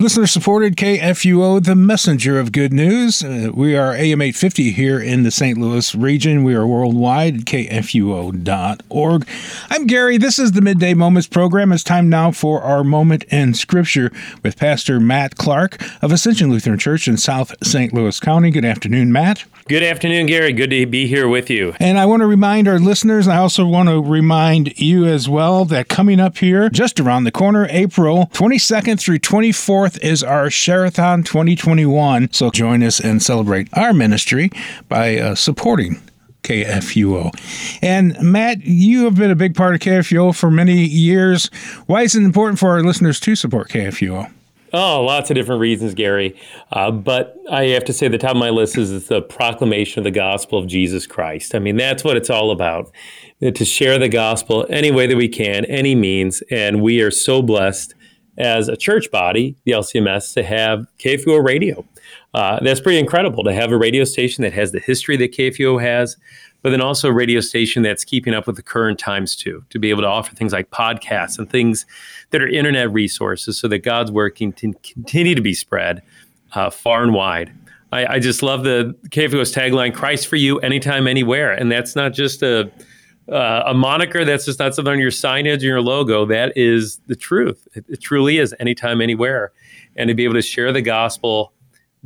Listener supported KFUO, the messenger of good news. Uh, we are AM 850 here in the St. Louis region. We are worldwide at kfuo.org. I'm Gary. This is the Midday Moments program. It's time now for our moment in Scripture with Pastor Matt Clark of Ascension Lutheran Church in South St. Louis County. Good afternoon, Matt. Good afternoon, Gary. Good to be here with you. And I want to remind our listeners, I also want to remind you as well that coming up here just around the corner, April 22nd through 24th is our Sharathon 2021. So join us and celebrate our ministry by uh, supporting KFUO. And Matt, you have been a big part of KFUO for many years. Why is it important for our listeners to support KFUO? Oh, lots of different reasons, Gary. Uh, but I have to say, the top of my list is the proclamation of the gospel of Jesus Christ. I mean, that's what it's all about to share the gospel any way that we can, any means. And we are so blessed as a church body, the LCMS, to have KFUO radio. Uh, that's pretty incredible to have a radio station that has the history that KFUO has, but then also a radio station that's keeping up with the current times too, to be able to offer things like podcasts and things that are internet resources so that God's work can continue to be spread uh, far and wide. I, I, just love the KFUO's tagline, Christ for you, anytime, anywhere. And that's not just a, uh, a moniker, that's just not something on your signage or your logo. That is the truth. It, it truly is anytime, anywhere. And to be able to share the gospel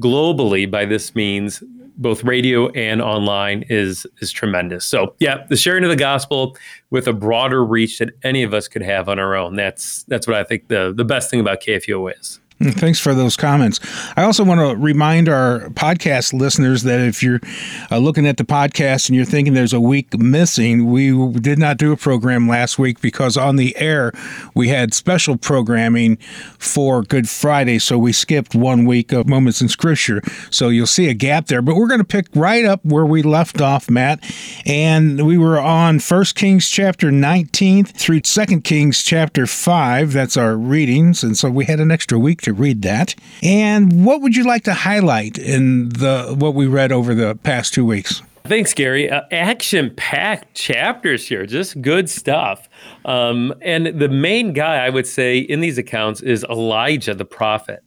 globally by this means both radio and online is is tremendous. So yeah, the sharing of the gospel with a broader reach that any of us could have on our own. That's that's what I think the the best thing about KFUO is. Thanks for those comments. I also want to remind our podcast listeners that if you're uh, looking at the podcast and you're thinking there's a week missing, we did not do a program last week because on the air we had special programming for Good Friday, so we skipped one week of Moments in Scripture. So you'll see a gap there, but we're going to pick right up where we left off, Matt. And we were on 1 Kings chapter 19 through 2 Kings chapter 5. That's our readings, and so we had an extra week to read that. And what would you like to highlight in the what we read over the past two weeks? Thanks, Gary. Uh, Action packed chapters here, just good stuff. Um, and the main guy, I would say, in these accounts is Elijah the prophet.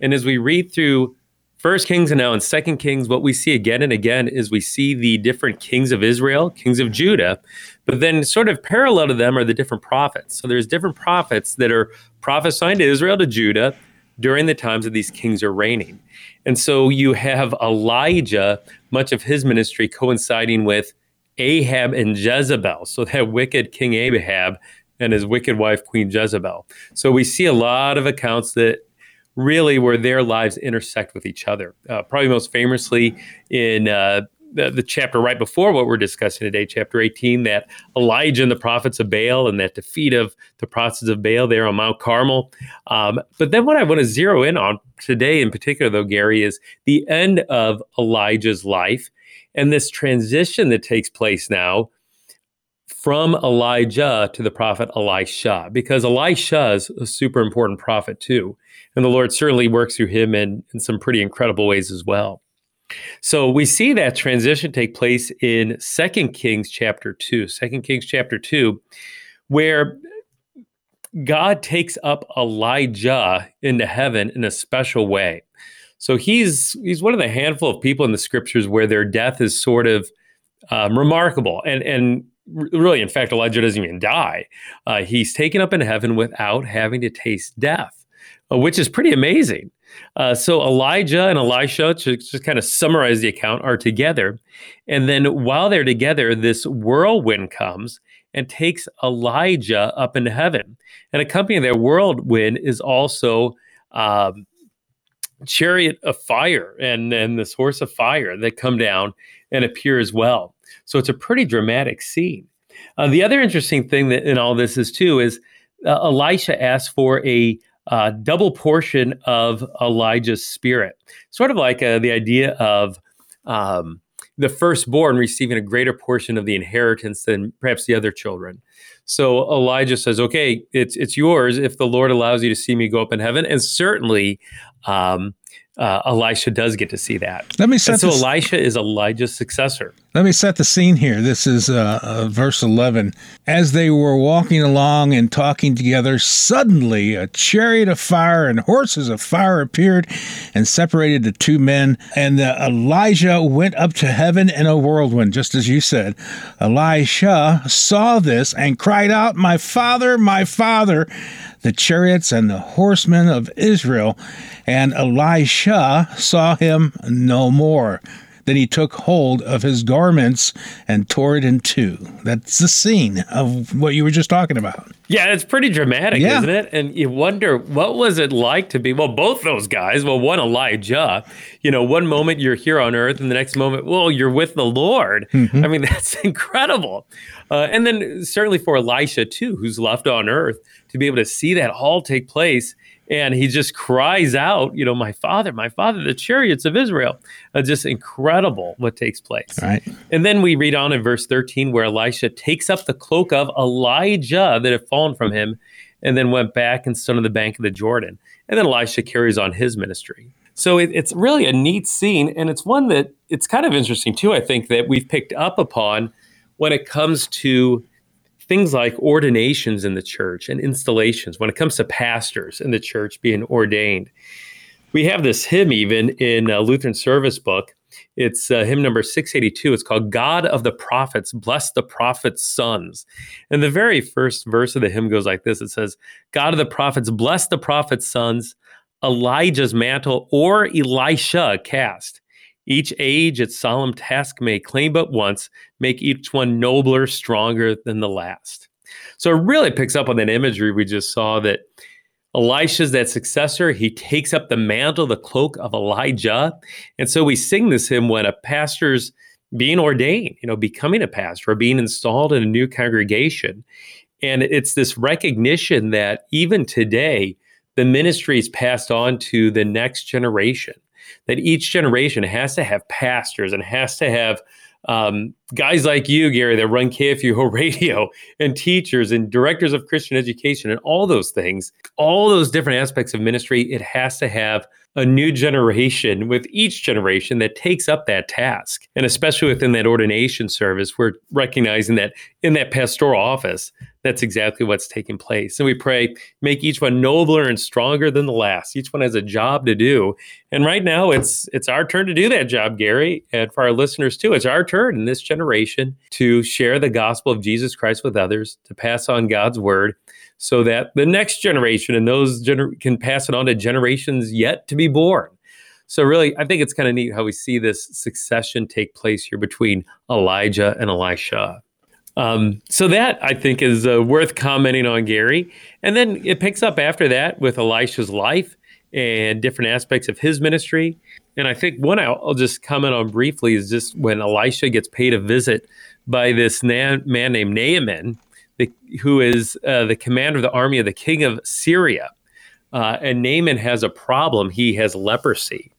And as we read through First Kings and now in Second Kings, what we see again and again is we see the different kings of Israel, kings of Judah, but then sort of parallel to them are the different prophets. So there's different prophets that are prophesying to Israel, to Judah, during the times that these kings are reigning. And so you have Elijah, much of his ministry coinciding with Ahab and Jezebel. So that wicked King Ahab and his wicked wife, Queen Jezebel. So we see a lot of accounts that really where their lives intersect with each other. Uh, probably most famously in uh, the, the chapter right before what we're discussing today, chapter 18, that Elijah and the prophets of Baal and that defeat of the prophets of Baal there on Mount Carmel. Um, but then what I want to zero in on today in particular, though, Gary, is the end of Elijah's life and this transition that takes place now from Elijah to the prophet Elisha, because Elisha is a super important prophet too. And the Lord certainly works through him in, in some pretty incredible ways as well. So we see that transition take place in Second Kings chapter 2. Second Kings chapter 2, where God takes up Elijah into heaven in a special way. So he's he's one of the handful of people in the scriptures where their death is sort of um, remarkable and and really, in fact, Elijah doesn't even die. Uh, he's taken up in heaven without having to taste death, uh, which is pretty amazing. Uh, so Elijah and Elisha, to just kind of summarize the account, are together. And then while they're together, this whirlwind comes and takes Elijah up into heaven. And accompanying that whirlwind is also um, chariot of fire and, and this horse of fire that come down and appear as well. So it's a pretty dramatic scene. Uh, the other interesting thing that in all this is too is uh, Elisha asks for a uh, double portion of Elijah's spirit, sort of like uh, the idea of um, the firstborn receiving a greater portion of the inheritance than perhaps the other children. So Elijah says, "Okay, it's it's yours if the Lord allows you to see me go up in heaven." And certainly, um, uh, Elisha does get to see that. Let me set and so this, Elisha is Elijah's successor. Let me set the scene here. This is uh, uh, verse 11. As they were walking along and talking together, suddenly a chariot of fire and horses of fire appeared and separated the two men. And Elijah went up to heaven in a whirlwind, just as you said. Elisha saw this and cried out, My father, my father, the chariots and the horsemen of Israel. And Elisha saw him no more. Then he took hold of his garments and tore it in two. That's the scene of what you were just talking about. Yeah, it's pretty dramatic, Yeah. isn't it? And you wonder what was it like to be well, both those guys. Well, one Elijah, you know, one moment you're here on earth, and the next moment, well, you're with the Lord. I mean, that's incredible. Uh, and then certainly for Elisha too, who's left on earth, to be able to see that all take place. And he just cries out, you know, my father, my father, the chariots of Israel. Uh, just incredible what takes place. Right. And then we read on in verse 13 where Elisha takes up the cloak of Elijah that had fallen from him and then went back and stood on the bank of the Jordan. And then Elisha carries on his ministry. So it, it's really a neat scene. And it's one that it's kind of interesting, too, I think, that we've picked up upon when it comes to things like ordinations in the church and installations, when it comes to pastors in the church being ordained. We have this hymn even in a Lutheran service book. It's uh, hymn number 682. It's called God of the Prophets, Bless the Prophets' Sons. And the very first verse of the hymn goes like this It says, God of the prophets, bless the prophets' sons, Elijah's mantle or Elisha cast. Each age its solemn task may claim but once, make each one nobler, stronger than the last. So it really picks up on that imagery we just saw that Elisha's that successor. He takes up the mantle, the cloak of Elijah. And so we sing this hymn when a pastor's being ordained, you know, becoming a pastor or being installed in a new congregation. And it's this recognition that even today, the ministry is passed on to the next generation, that each generation has to have pastors and has to have um, guys like you, Gary, that run KFUO radio and teachers and directors of Christian education and all those things, all those different aspects of ministry, it has to have a new generation with each generation that takes up that task. And especially within that ordination service, we're recognizing that in that pastoral office, that's exactly what's taking place. And we pray, make each one nobler and stronger than the last. Each one has a job to do. And right now it's it's our turn to do that job, Gary. And for our listeners too, it's our turn in this generation to share the gospel of Jesus Christ with others, to pass on God's word so that the next generation and those gener- can pass it on to generations yet to be born. So really, I think it's kind of neat how we see this succession take place here between Elijah and Elisha. Um, so that I think is uh, worth commenting on, Gary. And then it picks up after that with Elisha's life and different aspects of his ministry. And I think one I'll, just comment on briefly is just when Elisha gets paid a visit by this na- man named Naaman, the, who is uh, the commander of the army of the king of Syria. Uh, and Naaman has a problem. He has leprosy.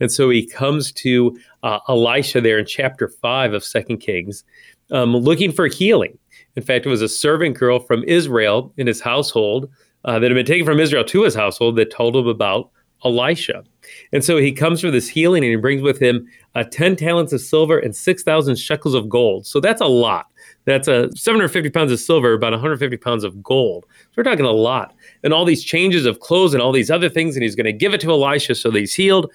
And so he comes to uh, Elisha there in chapter 5 of Second Kings, um, looking for healing. In fact, it was a servant girl from Israel in his household uh, that had been taken from Israel to his household that told him about Elisha. And so he comes for this healing and he brings with him uh, 10 talents of silver and 6,000 shekels of gold. So that's a lot. That's a 750 pounds of silver, about 150 pounds of gold. So we're talking a lot. And all these changes of clothes and all these other things. And he's going to give it to Elisha so that he's healed.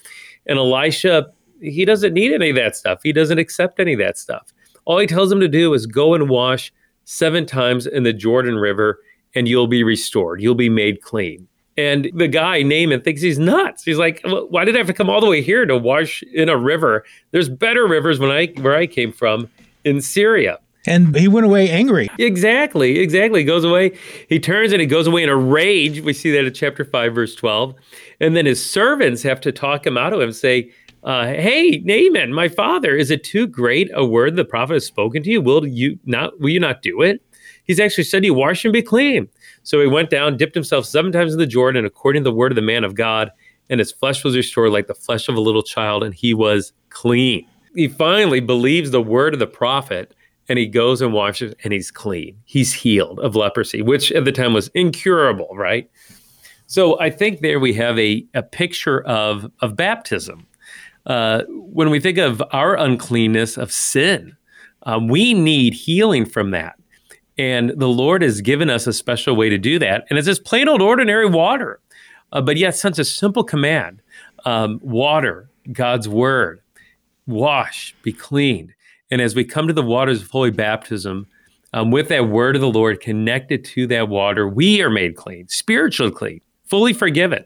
And Elisha, he doesn't need any of that stuff. He doesn't accept any of that stuff. All he tells him to do is go and wash seven times in the Jordan River and you'll be restored. You'll be made clean. And the guy, Naaman, thinks he's nuts. He's like, well, why did I have to come all the way here to wash in a river? There's better rivers when I where I came from in Syria. And he went away angry. Exactly, exactly. He goes away. He turns and he goes away in a rage. We see that in chapter 5, verse 12. And then his servants have to talk him out of him, say, uh, hey, Naaman, my father, is it too great a word the prophet has spoken to you? Will you not will you not do it? He's actually said you wash and be clean. So he went down, dipped himself seven times in the Jordan, according to the word of the man of God, and his flesh was restored like the flesh of a little child, and he was clean. He finally believes the word of the prophet, and he goes and washes, and he's clean. He's healed of leprosy, which at the time was incurable, right? So I think there we have a, a picture of, of baptism. Uh, when we think of our uncleanness of sin, um, we need healing from that. And the Lord has given us a special way to do that. And it's just plain old ordinary water, uh, but yet such a simple command um, water, God's word, wash, be cleaned. And as we come to the waters of holy baptism, um, with that word of the Lord connected to that water, we are made clean, spiritually clean, fully forgiven.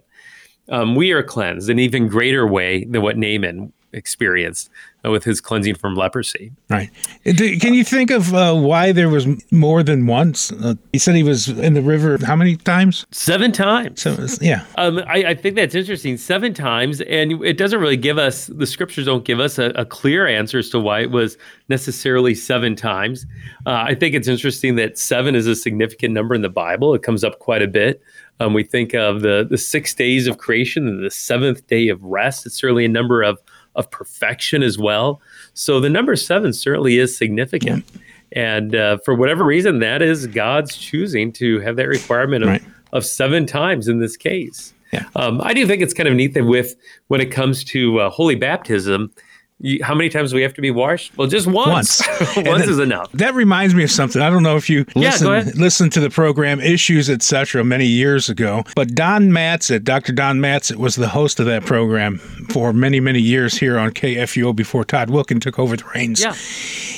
Um, we are cleansed in even greater way than what Naaman experienced with his cleansing from leprosy. Right. Can you think of uh, why there was more than once? Uh, he said he was in the river how many times? Seven times. So, yeah. Um, I, I, think that's interesting. Seven times. And it doesn't really give us, the scriptures don't give us a, a clear answer as to why it was necessarily seven times. Uh, I think it's interesting that seven is a significant number in the Bible. It comes up quite a bit. Um, we think of the, the six days of creation and the seventh day of rest. It's certainly a number of of perfection as well. So the number seven certainly is significant. Yeah. And uh, for whatever reason, that is God's choosing to have that requirement of, right. of seven times in this case. Yeah. Um, I do think it's kind of neat that with when it comes to uh, holy baptism, you, how many times do we have to be washed? Well, just once. Once, once is enough. That reminds me of something. I don't know if you listen, yeah, listen to the program Issues, etc. many years ago, but Don Matzat, Dr. Don Matzat, was the host of that program for many, many years here on KFUO before Todd Wilken took over the reins. Yeah.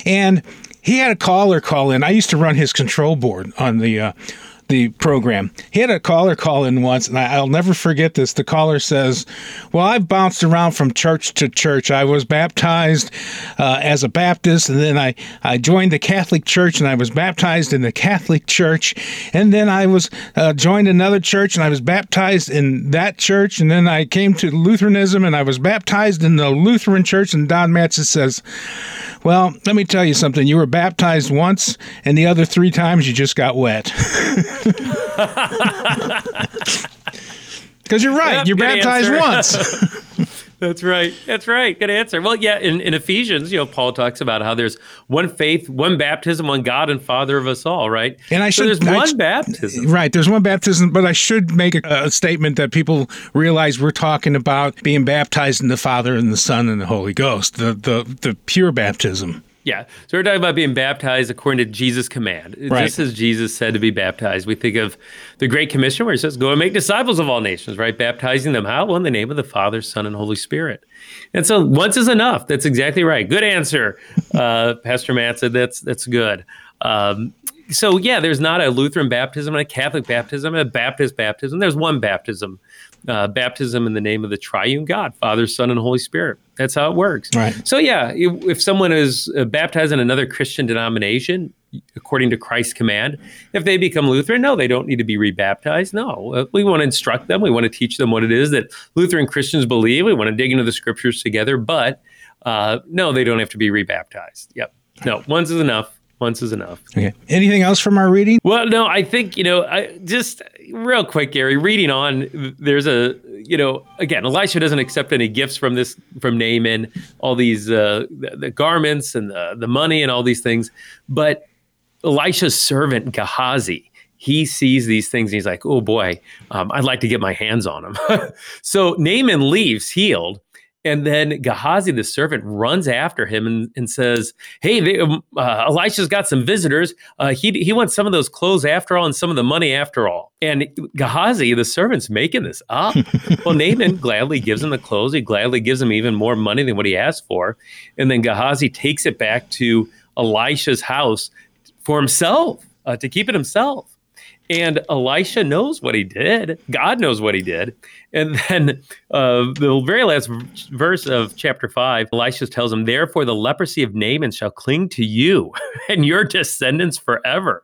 And he had a caller call in. I used to run his control board on the uh, the program. He had a caller call in once, and I, will never forget this. The caller says, Well, I've bounced around from church to church. I was baptized uh, as a Baptist, and then I, I joined the Catholic Church, and I was baptized in the Catholic Church. And then I was uh, joined another church, and I was baptized in that church. And then I came to Lutheranism, and I was baptized in the Lutheran Church. And Don Matzat says, Well, let me tell you something. You were baptized once, and the other three times you just got wet. Because you're right. Yep, you're baptized once. That's right. That's right. Good answer. Well, yeah, in, in Ephesians, you know, Paul talks about how there's one faith, one baptism, one God and Father of us all, right? And I should so there's one baptism. Right. There's one baptism, but I should make a, a, statement that people realize we're talking about being baptized in the Father and the Son and the Holy Ghost, the the the pure baptism. Yeah. So we're talking about being baptized according to Jesus' command. Right. Just as Jesus said to be baptized. We think of the Great Commission where he says, Go and make disciples of all nations, right? Baptizing them how? Well, in the name of the Father, Son, and Holy Spirit. And so once is enough. That's exactly right. Good answer, uh, Pastor Matt said. That's that's good. Um, so yeah, there's not a Lutheran baptism, and a Catholic baptism, and a Baptist baptism. There's one baptism uh, baptism in the name of the triune God, Father, Son, and Holy Spirit. That's how it works. Right. So, yeah, if, if someone is uh, baptized in another Christian denomination, according to Christ's command, if they become Lutheran, no, they don't need to be rebaptized. No, uh, we want to instruct them. We want to teach them what it is that Lutheran Christians believe. We want to dig into the scriptures together, but uh, no, they don't have to be rebaptized. Yep. No, once is enough. Once is enough. Okay. Anything else from our reading? Well, no, I think, you know, I just real quick, Gary, reading on, there's a, you know, again, Elisha doesn't accept any gifts from this, from Naaman, all these, uh, the, the garments and the, the money and all these things. But Elisha's servant, Gehazi, he sees these things and he's like, oh boy, um, I'd like to get my hands on them. so Naaman leaves healed and then Gehazi, the servant, runs after him and, and says, Hey, they, um, uh, Elisha's got some visitors. Uh, he, he wants some of those clothes after all and some of the money after all. And Gehazi, the servant's making this up. well, Naaman gladly gives him the clothes. He gladly gives him even more money than what he asked for. And then Gehazi takes it back to Elisha's house for himself, uh, to keep it himself. And Elisha knows what he did. God knows what he did. And then uh, the very last verse of chapter 5, Elisha tells him, Therefore, the leprosy of Naaman shall cling to you and your descendants forever.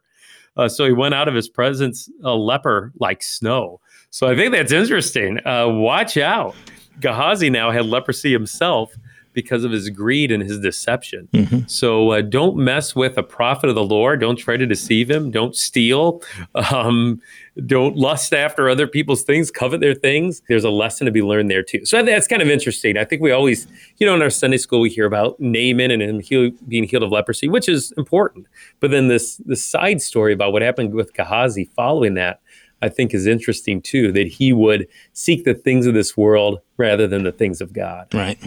Uh, so he went out of his presence a leper like snow. So I think that's interesting. Uh, watch out. Gehazi now had leprosy himself because of his greed and his deception. Mm-hmm. So uh, don't mess with a prophet of the Lord. Don't try to deceive him. Don't steal. Um, don't lust after other people's things, covet their things. There's a lesson to be learned there too. So that's kind of interesting. I think we always, you know, in our Sunday school, we hear about Naaman and him heal, being healed of leprosy, which is important. But then this this side story about what happened with Gehazi following that I think is interesting too, that he would seek the things of this world rather than the things of God. Right.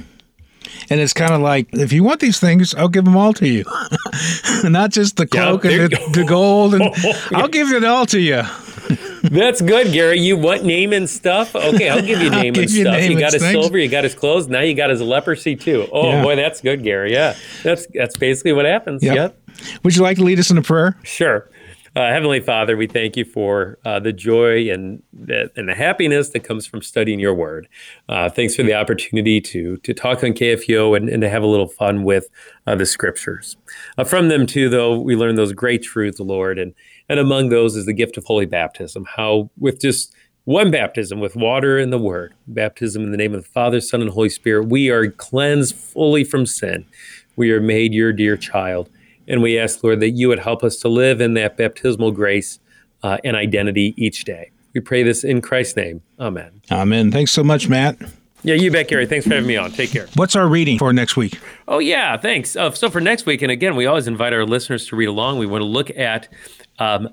And it's kind of like, if you want these things, I'll give them all to you. Not just the cloak and the, the, gold, and I'll give it all to you. That's good, Gary. You want Naaman stuff? Okay, I'll give you Naaman stuff. You got his things. silver, you got his clothes, now you got his leprosy too. Oh yeah. boy, that's good, Gary. Yeah. That's that's basically what happens. Yep. yep. Would you like to lead us in a prayer? Sure. Uh, Heavenly Father, we thank you for uh, the joy and the, and the happiness that comes from studying your word. Uh, thanks for the opportunity to to talk on KFUO and, and to have a little fun with uh, the scriptures. Uh, from them too, though, we learn those great truths, Lord, and and among those is the gift of holy baptism. How with just one baptism with water and the word, baptism in the name of the Father, Son, and Holy Spirit, we are cleansed fully from sin. We are made your dear child. And we ask, Lord, that you would help us to live in that baptismal grace uh, and identity each day. We pray this in Christ's name. Amen. Amen. Thanks so much, Matt. Yeah, you bet, Gary. Thanks for having me on. Take care. What's our reading for next week? Oh, yeah, thanks. Uh, so, for next week, and again, we always invite our listeners to read along. We want to look at um,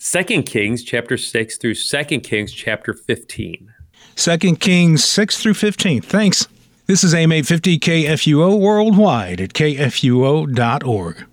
2 Kings chapter 6 through 2 Kings chapter 15. 2 Kings 6 through 15. Thanks. This is AM 850 KFUO worldwide at kfuo.org.